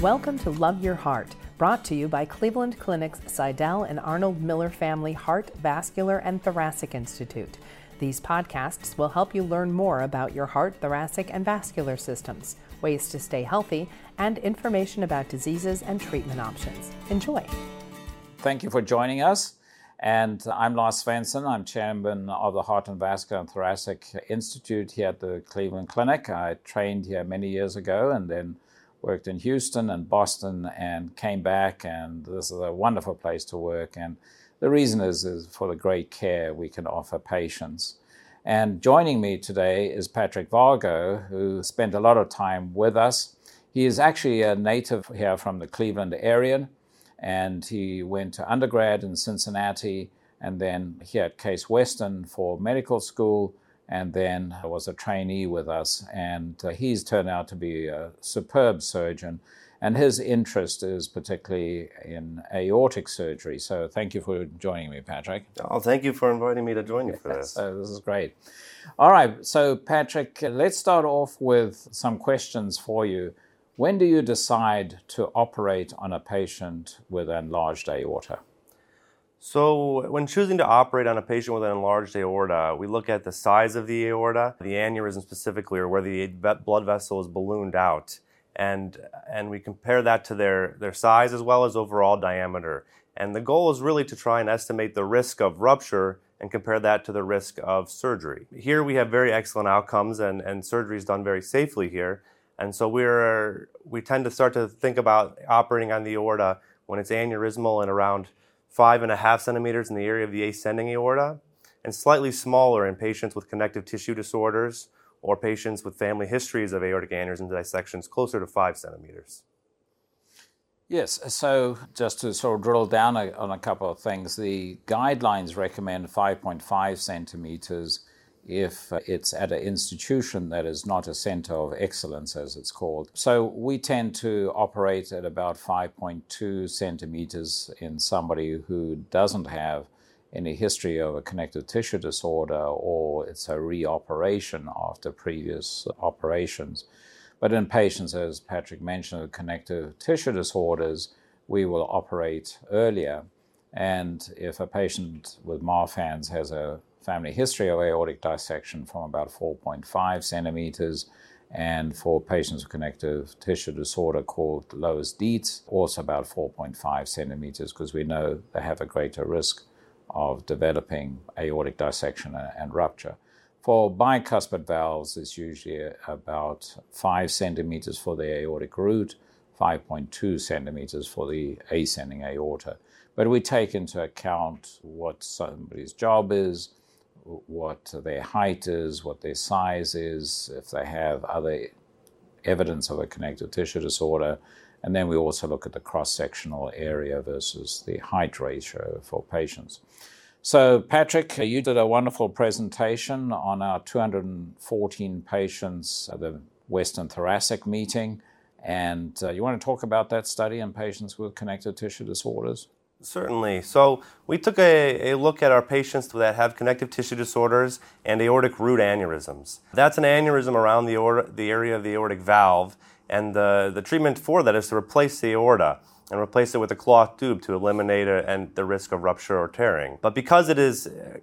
Welcome to Love Your Heart, brought to you by Cleveland Clinic's Sydell and Arnold Miller Family Heart, Vascular, and Thoracic Institute. These podcasts will help you learn more about your heart, thoracic, and vascular systems, ways to stay healthy, and information about diseases and treatment options. Enjoy. Thank you for joining us. And I'm Lars Svensson. I'm chairman of the Heart and Vascular and Thoracic Institute here at the Cleveland Clinic. I trained here many years ago and then worked in Houston and Boston and came back. And this is a wonderful place to work. And the reason is, is for the great care we can offer patients. And joining me today is Patrick Vargo, who spent a lot of time with us. He is actually a native here from the Cleveland area and he went to undergrad in Cincinnati and then here at Case Western for medical school and then was a trainee with us. And uh, he's turned out to be a superb surgeon. And his interest is particularly in aortic surgery. So thank you for joining me, Patrick. Oh, thank you for inviting me to join you for this. so this is great. All right. So, Patrick, let's start off with some questions for you. When do you decide to operate on a patient with enlarged aorta? So, when choosing to operate on a patient with an enlarged aorta, we look at the size of the aorta, the aneurysm specifically, or where the blood vessel is ballooned out, and, and we compare that to their, their size as well as overall diameter. And the goal is really to try and estimate the risk of rupture and compare that to the risk of surgery. Here we have very excellent outcomes, and, and surgery is done very safely here. And so we're, we tend to start to think about operating on the aorta when it's aneurysmal and around five and a half centimeters in the area of the ascending aorta, and slightly smaller in patients with connective tissue disorders or patients with family histories of aortic aneurysm dissections closer to five centimeters. Yes, so just to sort of drill down on a couple of things, the guidelines recommend 5.5 centimeters if it's at an institution that is not a center of excellence, as it's called. So we tend to operate at about 5.2 centimeters in somebody who doesn't have any history of a connective tissue disorder or it's a reoperation after previous operations. But in patients, as Patrick mentioned, connective tissue disorders, we will operate earlier. And if a patient with Marfan's has a family history of aortic dissection from about 4.5 centimeters, and for patients with connective tissue disorder called Loeys-Dietz, also about 4.5 centimeters, because we know they have a greater risk of developing aortic dissection and rupture. For bicuspid valves, it's usually about 5 centimeters for the aortic root, 5.2 centimeters for the ascending aorta. But we take into account what somebody's job is, what their height is, what their size is, if they have other evidence of a connective tissue disorder. And then we also look at the cross sectional area versus the height ratio for patients. So, Patrick, you did a wonderful presentation on our 214 patients at the Western Thoracic meeting. And uh, you want to talk about that study in patients with connective tissue disorders? Certainly. So we took a, a, look at our patients that have connective tissue disorders and aortic root aneurysms. That's an aneurysm around the, aorta, the area of the aortic valve, and the, the treatment for that is to replace the aorta and replace it with a cloth tube to eliminate a, and the risk of rupture or tearing. But because it is uh,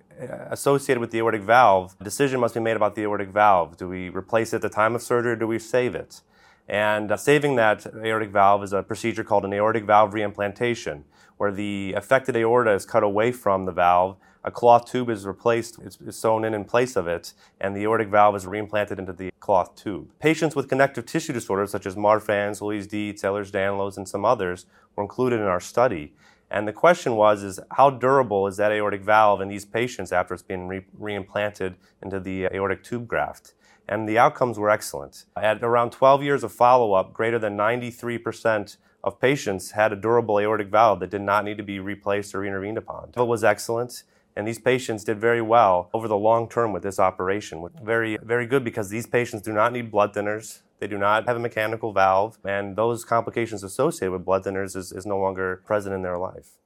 associated with the aortic valve, a decision must be made about the aortic valve. Do we replace it at the time of surgery or do we save it? And uh, saving that aortic valve is a procedure called an aortic valve reimplantation where the affected aorta is cut away from the valve, a cloth tube is replaced, it's, sewn in in place of it, and the aortic valve is reimplanted into the cloth tube. Patients with connective tissue disorders such as Marfan's, Loeys-Dietz, Ehlers-Danlos, and some others were included in our study. And the question was, is how durable is that aortic valve in these patients after it's been re- reimplanted into the aortic tube graft? And the outcomes were excellent. At around 12 years of follow-up, greater than 93% of patients had a durable aortic valve that did not need to be replaced or intervened upon. It was excellent, and these patients did very well over the long term with this operation. Very, very good because these patients do not need blood thinners. They do not have a mechanical valve, and those complications associated with blood thinners is, is no longer present in their life.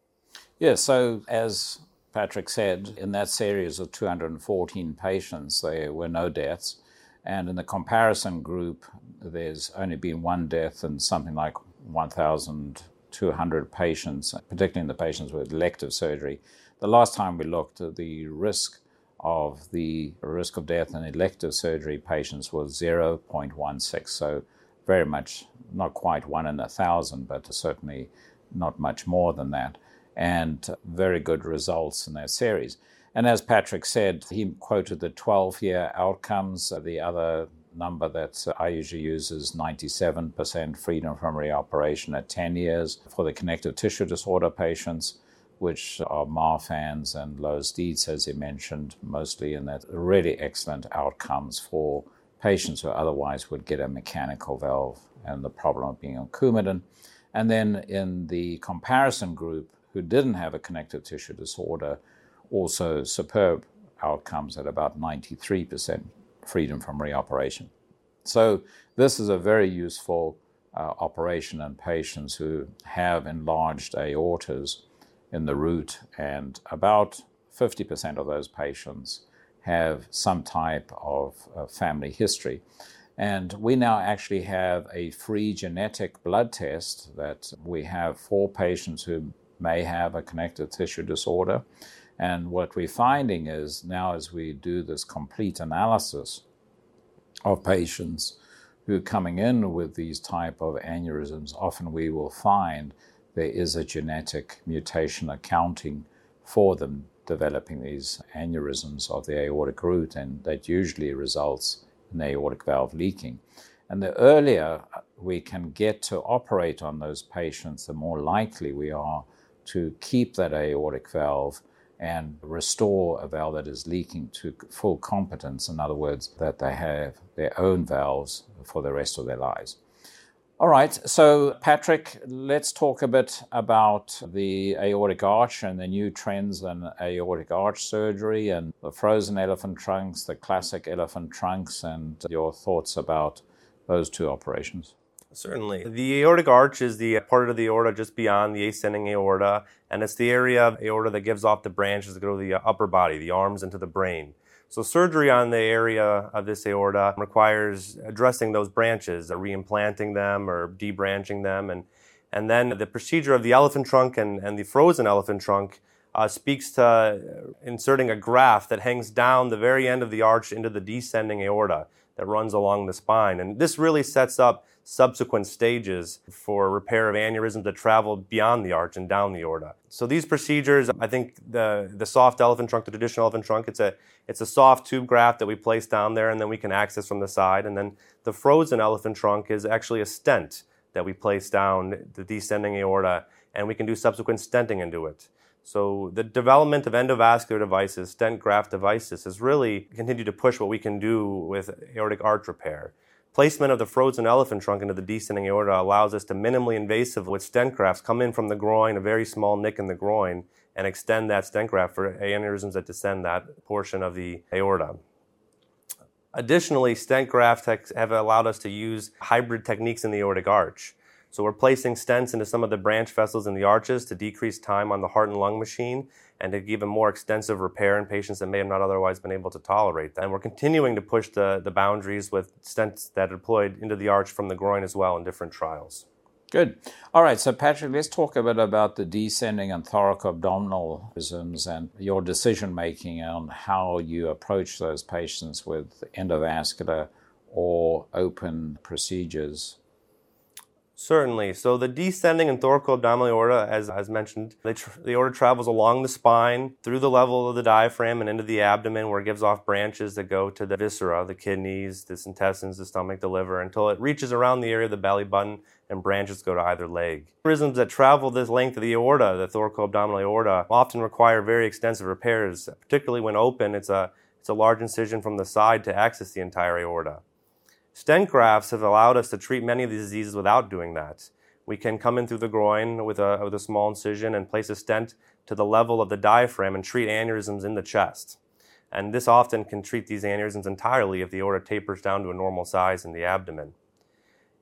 Yeah, so as Patrick said, in that series of 214 patients, there were no deaths. And in the comparison group, there's only been one death and something like 1,200 patients, particularly in the patients with elective surgery. The last time we looked, uh, the risk of the risk of death in elective surgery patients was 0.16. So very much not quite one in a thousand, but certainly not much more than that, and very good results in that series. And as Patrick said, he quoted the 12 year outcomes. Of the other number that I usually use is 97% freedom from reoperation at 10 years for the connective tissue disorder patients, which are Marfan's and Loeys-Dietz, as he mentioned, mostly, and that really excellent outcomes for patients who otherwise would get a mechanical valve and the problem of being on Coumadin. And then in the comparison group who didn't have a connective tissue disorder, also superb outcomes at about 93% freedom from reoperation. So this is a very useful uh, operation in patients who have enlarged aortas in the root, and about 50% of those patients have some type of uh, family history. And we now actually have a free genetic blood test that we have for patients who may have a connective tissue disorder. And what we're finding is now, as we do this complete analysis of patients who are coming in with these type of aneurysms, often we will find there is a genetic mutation accounting for them developing these aneurysms of the aortic root, and that usually results in aortic valve leaking. And the earlier we can get to operate on those patients, the more likely we are to keep that aortic valve and restore a valve that is leaking to full competence. In other words, that they have their own valves for the rest of their lives. All right, so Patrick, let's talk a bit about the aortic arch and the new trends in aortic arch surgery and the frozen elephant trunks, the classic elephant trunks, and your thoughts about those two operations. Certainly. The aortic arch is the part of the aorta just beyond the ascending aorta, and it's the area of aorta that gives off the branches that go to the upper body, the arms into the brain. So surgery on the area of this aorta requires addressing those branches, uh, reimplanting them or debranching them, and and then the procedure of the elephant trunk and, and the frozen elephant trunk uh, speaks to inserting a graft that hangs down the very end of the arch into the descending aorta that runs along the spine. And this really sets up subsequent stages for repair of aneurysms that travel beyond the arch and down the aorta. So these procedures, I think the, the soft elephant trunk, the traditional elephant trunk, it's a, it's a soft tube graft that we place down there and then we can access from the side. And then the frozen elephant trunk is actually a stent that we place down the descending aorta and we can do subsequent stenting into it. So the development of endovascular devices, stent graft devices, has really continued to push what we can do with aortic arch repair. Placement of the frozen elephant trunk into the descending aorta allows us to minimally invasive with stent grafts come in from the groin, a very small nick in the groin, and extend that stent graft for aneurysms that descend that portion of the aorta. Additionally, stent grafts have allowed us to use hybrid techniques in the aortic arch. So we're placing stents into some of the branch vessels in the arches to decrease time on the heart and lung machine and to give a more extensive repair in patients that may have not otherwise been able to tolerate that. And we're continuing to push the, the boundaries with stents that are deployed into the arch from the groin as well in different trials. Good. All right, so Patrick, let's talk a bit about the descending and thoracoabdominal aneurysms and your decision making on how you approach those patients with endovascular or open procedures. Certainly. So the descending and thoracoabdominal aorta, as, as mentioned, tr- the aorta travels along the spine, through the level of the diaphragm, and into the abdomen, where it gives off branches that go to the viscera, the kidneys, the intestines, the stomach, the liver, until it reaches around the area of the belly button, and branches go to either leg. Aneurysms that travel this length of the aorta, the thoracoabdominal aorta, often require very extensive repairs, particularly when open. It's a it's a large incision from the side to access the entire aorta. Stent grafts have allowed us to treat many of these diseases without doing that. We can come in through the groin with a, with a small incision and place a stent to the level of the diaphragm and treat aneurysms in the chest. And this often can treat these aneurysms entirely if the aorta tapers down to a normal size in the abdomen.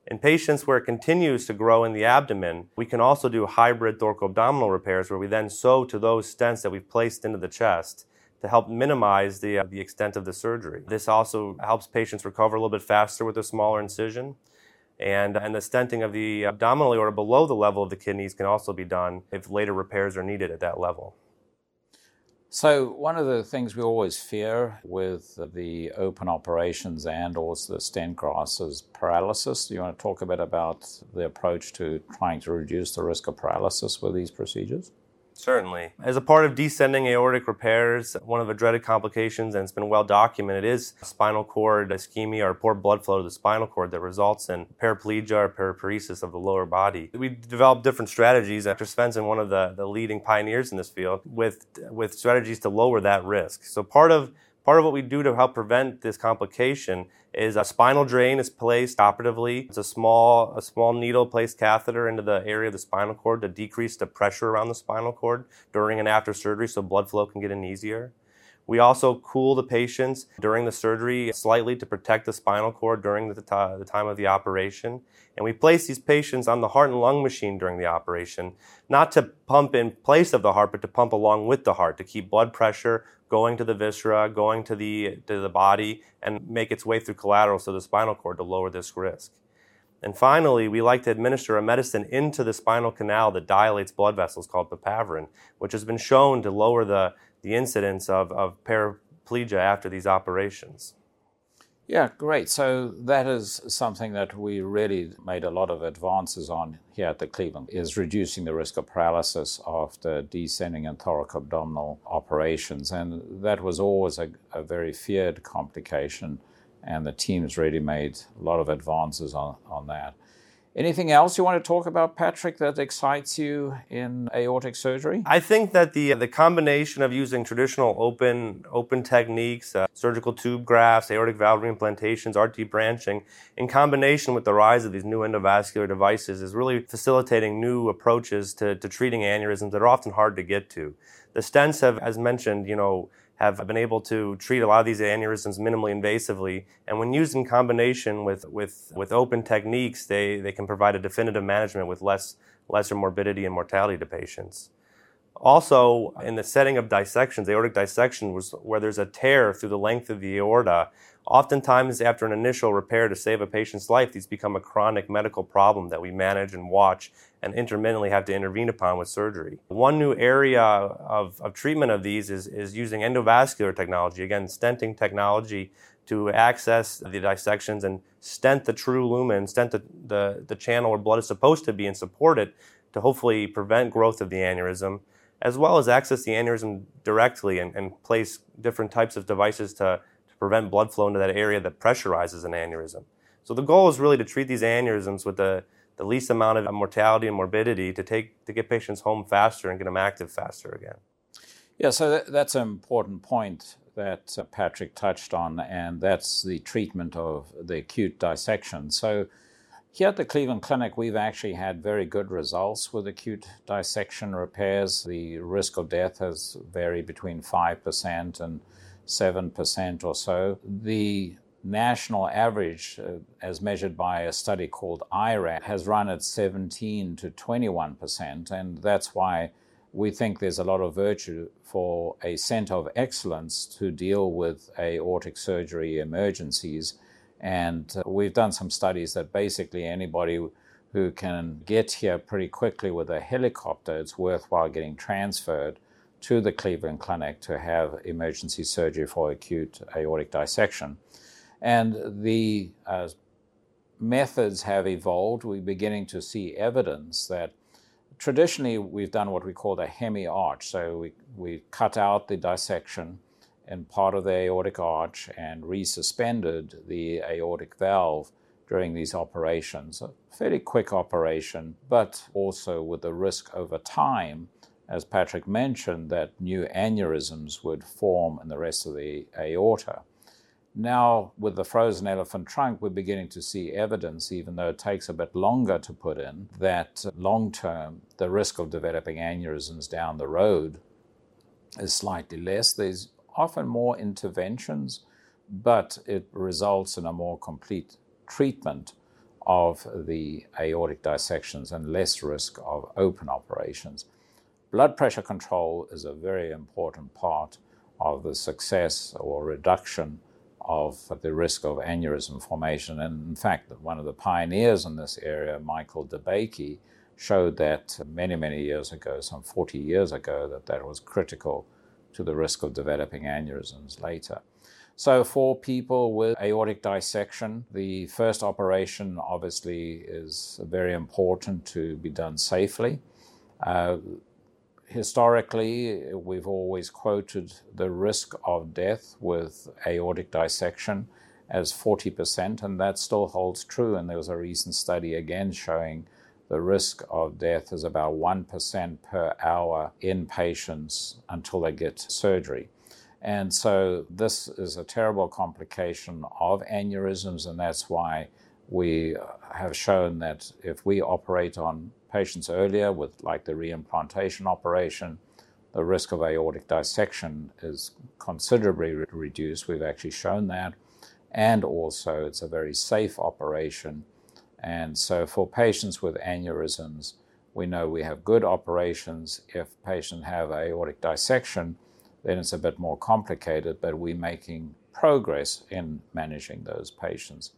In patients where it continues to grow in the abdomen, we can also do hybrid thoracoabdominal repairs where we then sew to those stents that we've placed into the chest to help minimize the, uh, the extent of the surgery. This also helps patients recover a little bit faster with a smaller incision. And, and the stenting of the abdominal aorta below the level of the kidneys can also be done if later repairs are needed at that level. So one of the things we always fear with the open operations and also the stent grafts is paralysis. Do you want to talk a bit about the approach to trying to reduce the risk of paralysis with these procedures? Certainly. As a part of descending aortic repairs, one of the dreaded complications, and it's been well documented, is spinal cord ischemia or poor blood flow to the spinal cord that results in paraplegia or paraparesis of the lower body. We developed different strategies. Dr. Svensson, one of the, the leading pioneers in this field, with, with strategies to lower that risk. So part of Part of what we do to help prevent this complication is a spinal drain is placed operatively. It's a small, a small needle placed catheter into the area of the spinal cord to decrease the pressure around the spinal cord during and after surgery so blood flow can get in easier. We also cool the patients during the surgery slightly to protect the spinal cord during the, t- the, time of the operation. And we place these patients on the heart and lung machine during the operation, not to pump in place of the heart, but to pump along with the heart to keep blood pressure going to the viscera, going to the, to the body, and make its way through collateral to the spinal cord to lower this risk. And finally, we like to administer a medicine into the spinal canal that dilates blood vessels called papaverine, which has been shown to lower the, the incidence of, of paraplegia after these operations. Yeah, great. So that is something that we really made a lot of advances on here at the Cleveland is reducing the risk of paralysis after descending and thoracoabdominal operations. And that was always a, a very feared complication. And the teams really made a lot of advances on, on that. Anything else you want to talk about, Patrick, that excites you in aortic surgery? I think that the the combination of using traditional open open techniques, uh, surgical tube grafts, aortic valve reimplantations, RT branching, in combination with the rise of these new endovascular devices, is really facilitating new approaches to, to treating aneurysms that are often hard to get to. The stents have, as mentioned, you know, have been able to treat a lot of these aneurysms minimally invasively. And when used in combination with, with, with open techniques, they, they can provide a definitive management with less, lesser morbidity and mortality to patients. Also, in the setting of dissections, aortic dissection was where there's a tear through the length of the aorta. Oftentimes, after an initial repair to save a patient's life, these become a chronic medical problem that we manage and watch and intermittently have to intervene upon with surgery. One new area of, of treatment of these is, is using endovascular technology, again, stenting technology to access the dissections and stent the true lumen, stent the, the, the channel where blood is supposed to be and support it to hopefully prevent growth of the aneurysm as well as access the aneurysm directly and, and place different types of devices to, to prevent blood flow into that area that pressurizes an aneurysm. So the goal is really to treat these aneurysms with the, the least amount of mortality and morbidity to take to get patients home faster and get them active faster again. Yeah, so that, that's an important point that uh, Patrick touched on, and that's the treatment of the acute dissection. So here at the Cleveland Clinic, we've actually had very good results with acute dissection repairs. The risk of death has varied between 5% and 7% or so. The national average, uh, as measured by a study called IRAD, has run at 17 to 21%, and that's why we think there's a lot of virtue for a center of excellence to deal with aortic surgery emergencies and uh, we've done some studies that basically anybody who can get here pretty quickly with a helicopter, it's worthwhile getting transferred to the Cleveland Clinic to have emergency surgery for acute aortic dissection. And the uh, methods have evolved. We're beginning to see evidence that traditionally we've done what we call a hemi arch. So we, we cut out the dissection in part of the aortic arch and resuspended the aortic valve during these operations. A fairly quick operation, but also with the risk over time, as Patrick mentioned, that new aneurysms would form in the rest of the aorta. Now, with the frozen elephant trunk, we're beginning to see evidence, even though it takes a bit longer to put in, that long term, the risk of developing aneurysms down the road is slightly less. There's often more interventions, but it results in a more complete treatment of the aortic dissections and less risk of open operations. Blood pressure control is a very important part of the success or reduction of the risk of aneurysm formation. And in fact, one of the pioneers in this area, Michael DeBakey, showed that many, many years ago, some 40 years ago, that that was critical to the risk of developing aneurysms later. So, for people with aortic dissection, the first operation obviously is very important to be done safely. Uh, historically, we've always quoted the risk of death with aortic dissection as 40%, and that still holds true. And there was a recent study again showing the risk of death is about 1% per hour in patients until they get surgery. And so this is a terrible complication of aneurysms, and that's why we have shown that if we operate on patients earlier with like the reimplantation operation, the risk of aortic dissection is considerably re- reduced. We've actually shown that. And also, it's a very safe operation. And so, for patients with aneurysms, we know we have good operations. If patients have aortic dissection, then it's a bit more complicated, but we're making progress in managing those patients.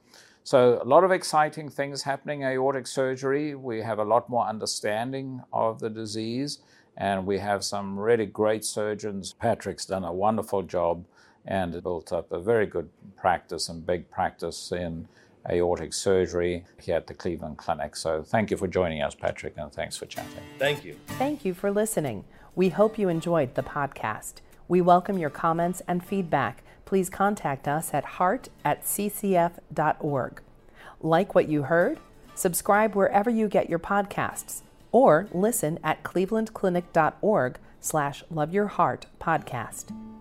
So, a lot of exciting things happening aortic surgery. We have a lot more understanding of the disease, and we have some really great surgeons. Patrick's done a wonderful job and built up a very good practice and big practice in aortic surgery here at the Cleveland Clinic. So, thank you for joining us, Patrick, and thanks for chatting. Thank you. Thank you for listening. We hope you enjoyed the podcast. We welcome your comments and feedback. Please contact us at heart at ccf.org. Like what you heard? Subscribe wherever you get your podcasts or listen at clevelandclinic.org slash love your heart podcast.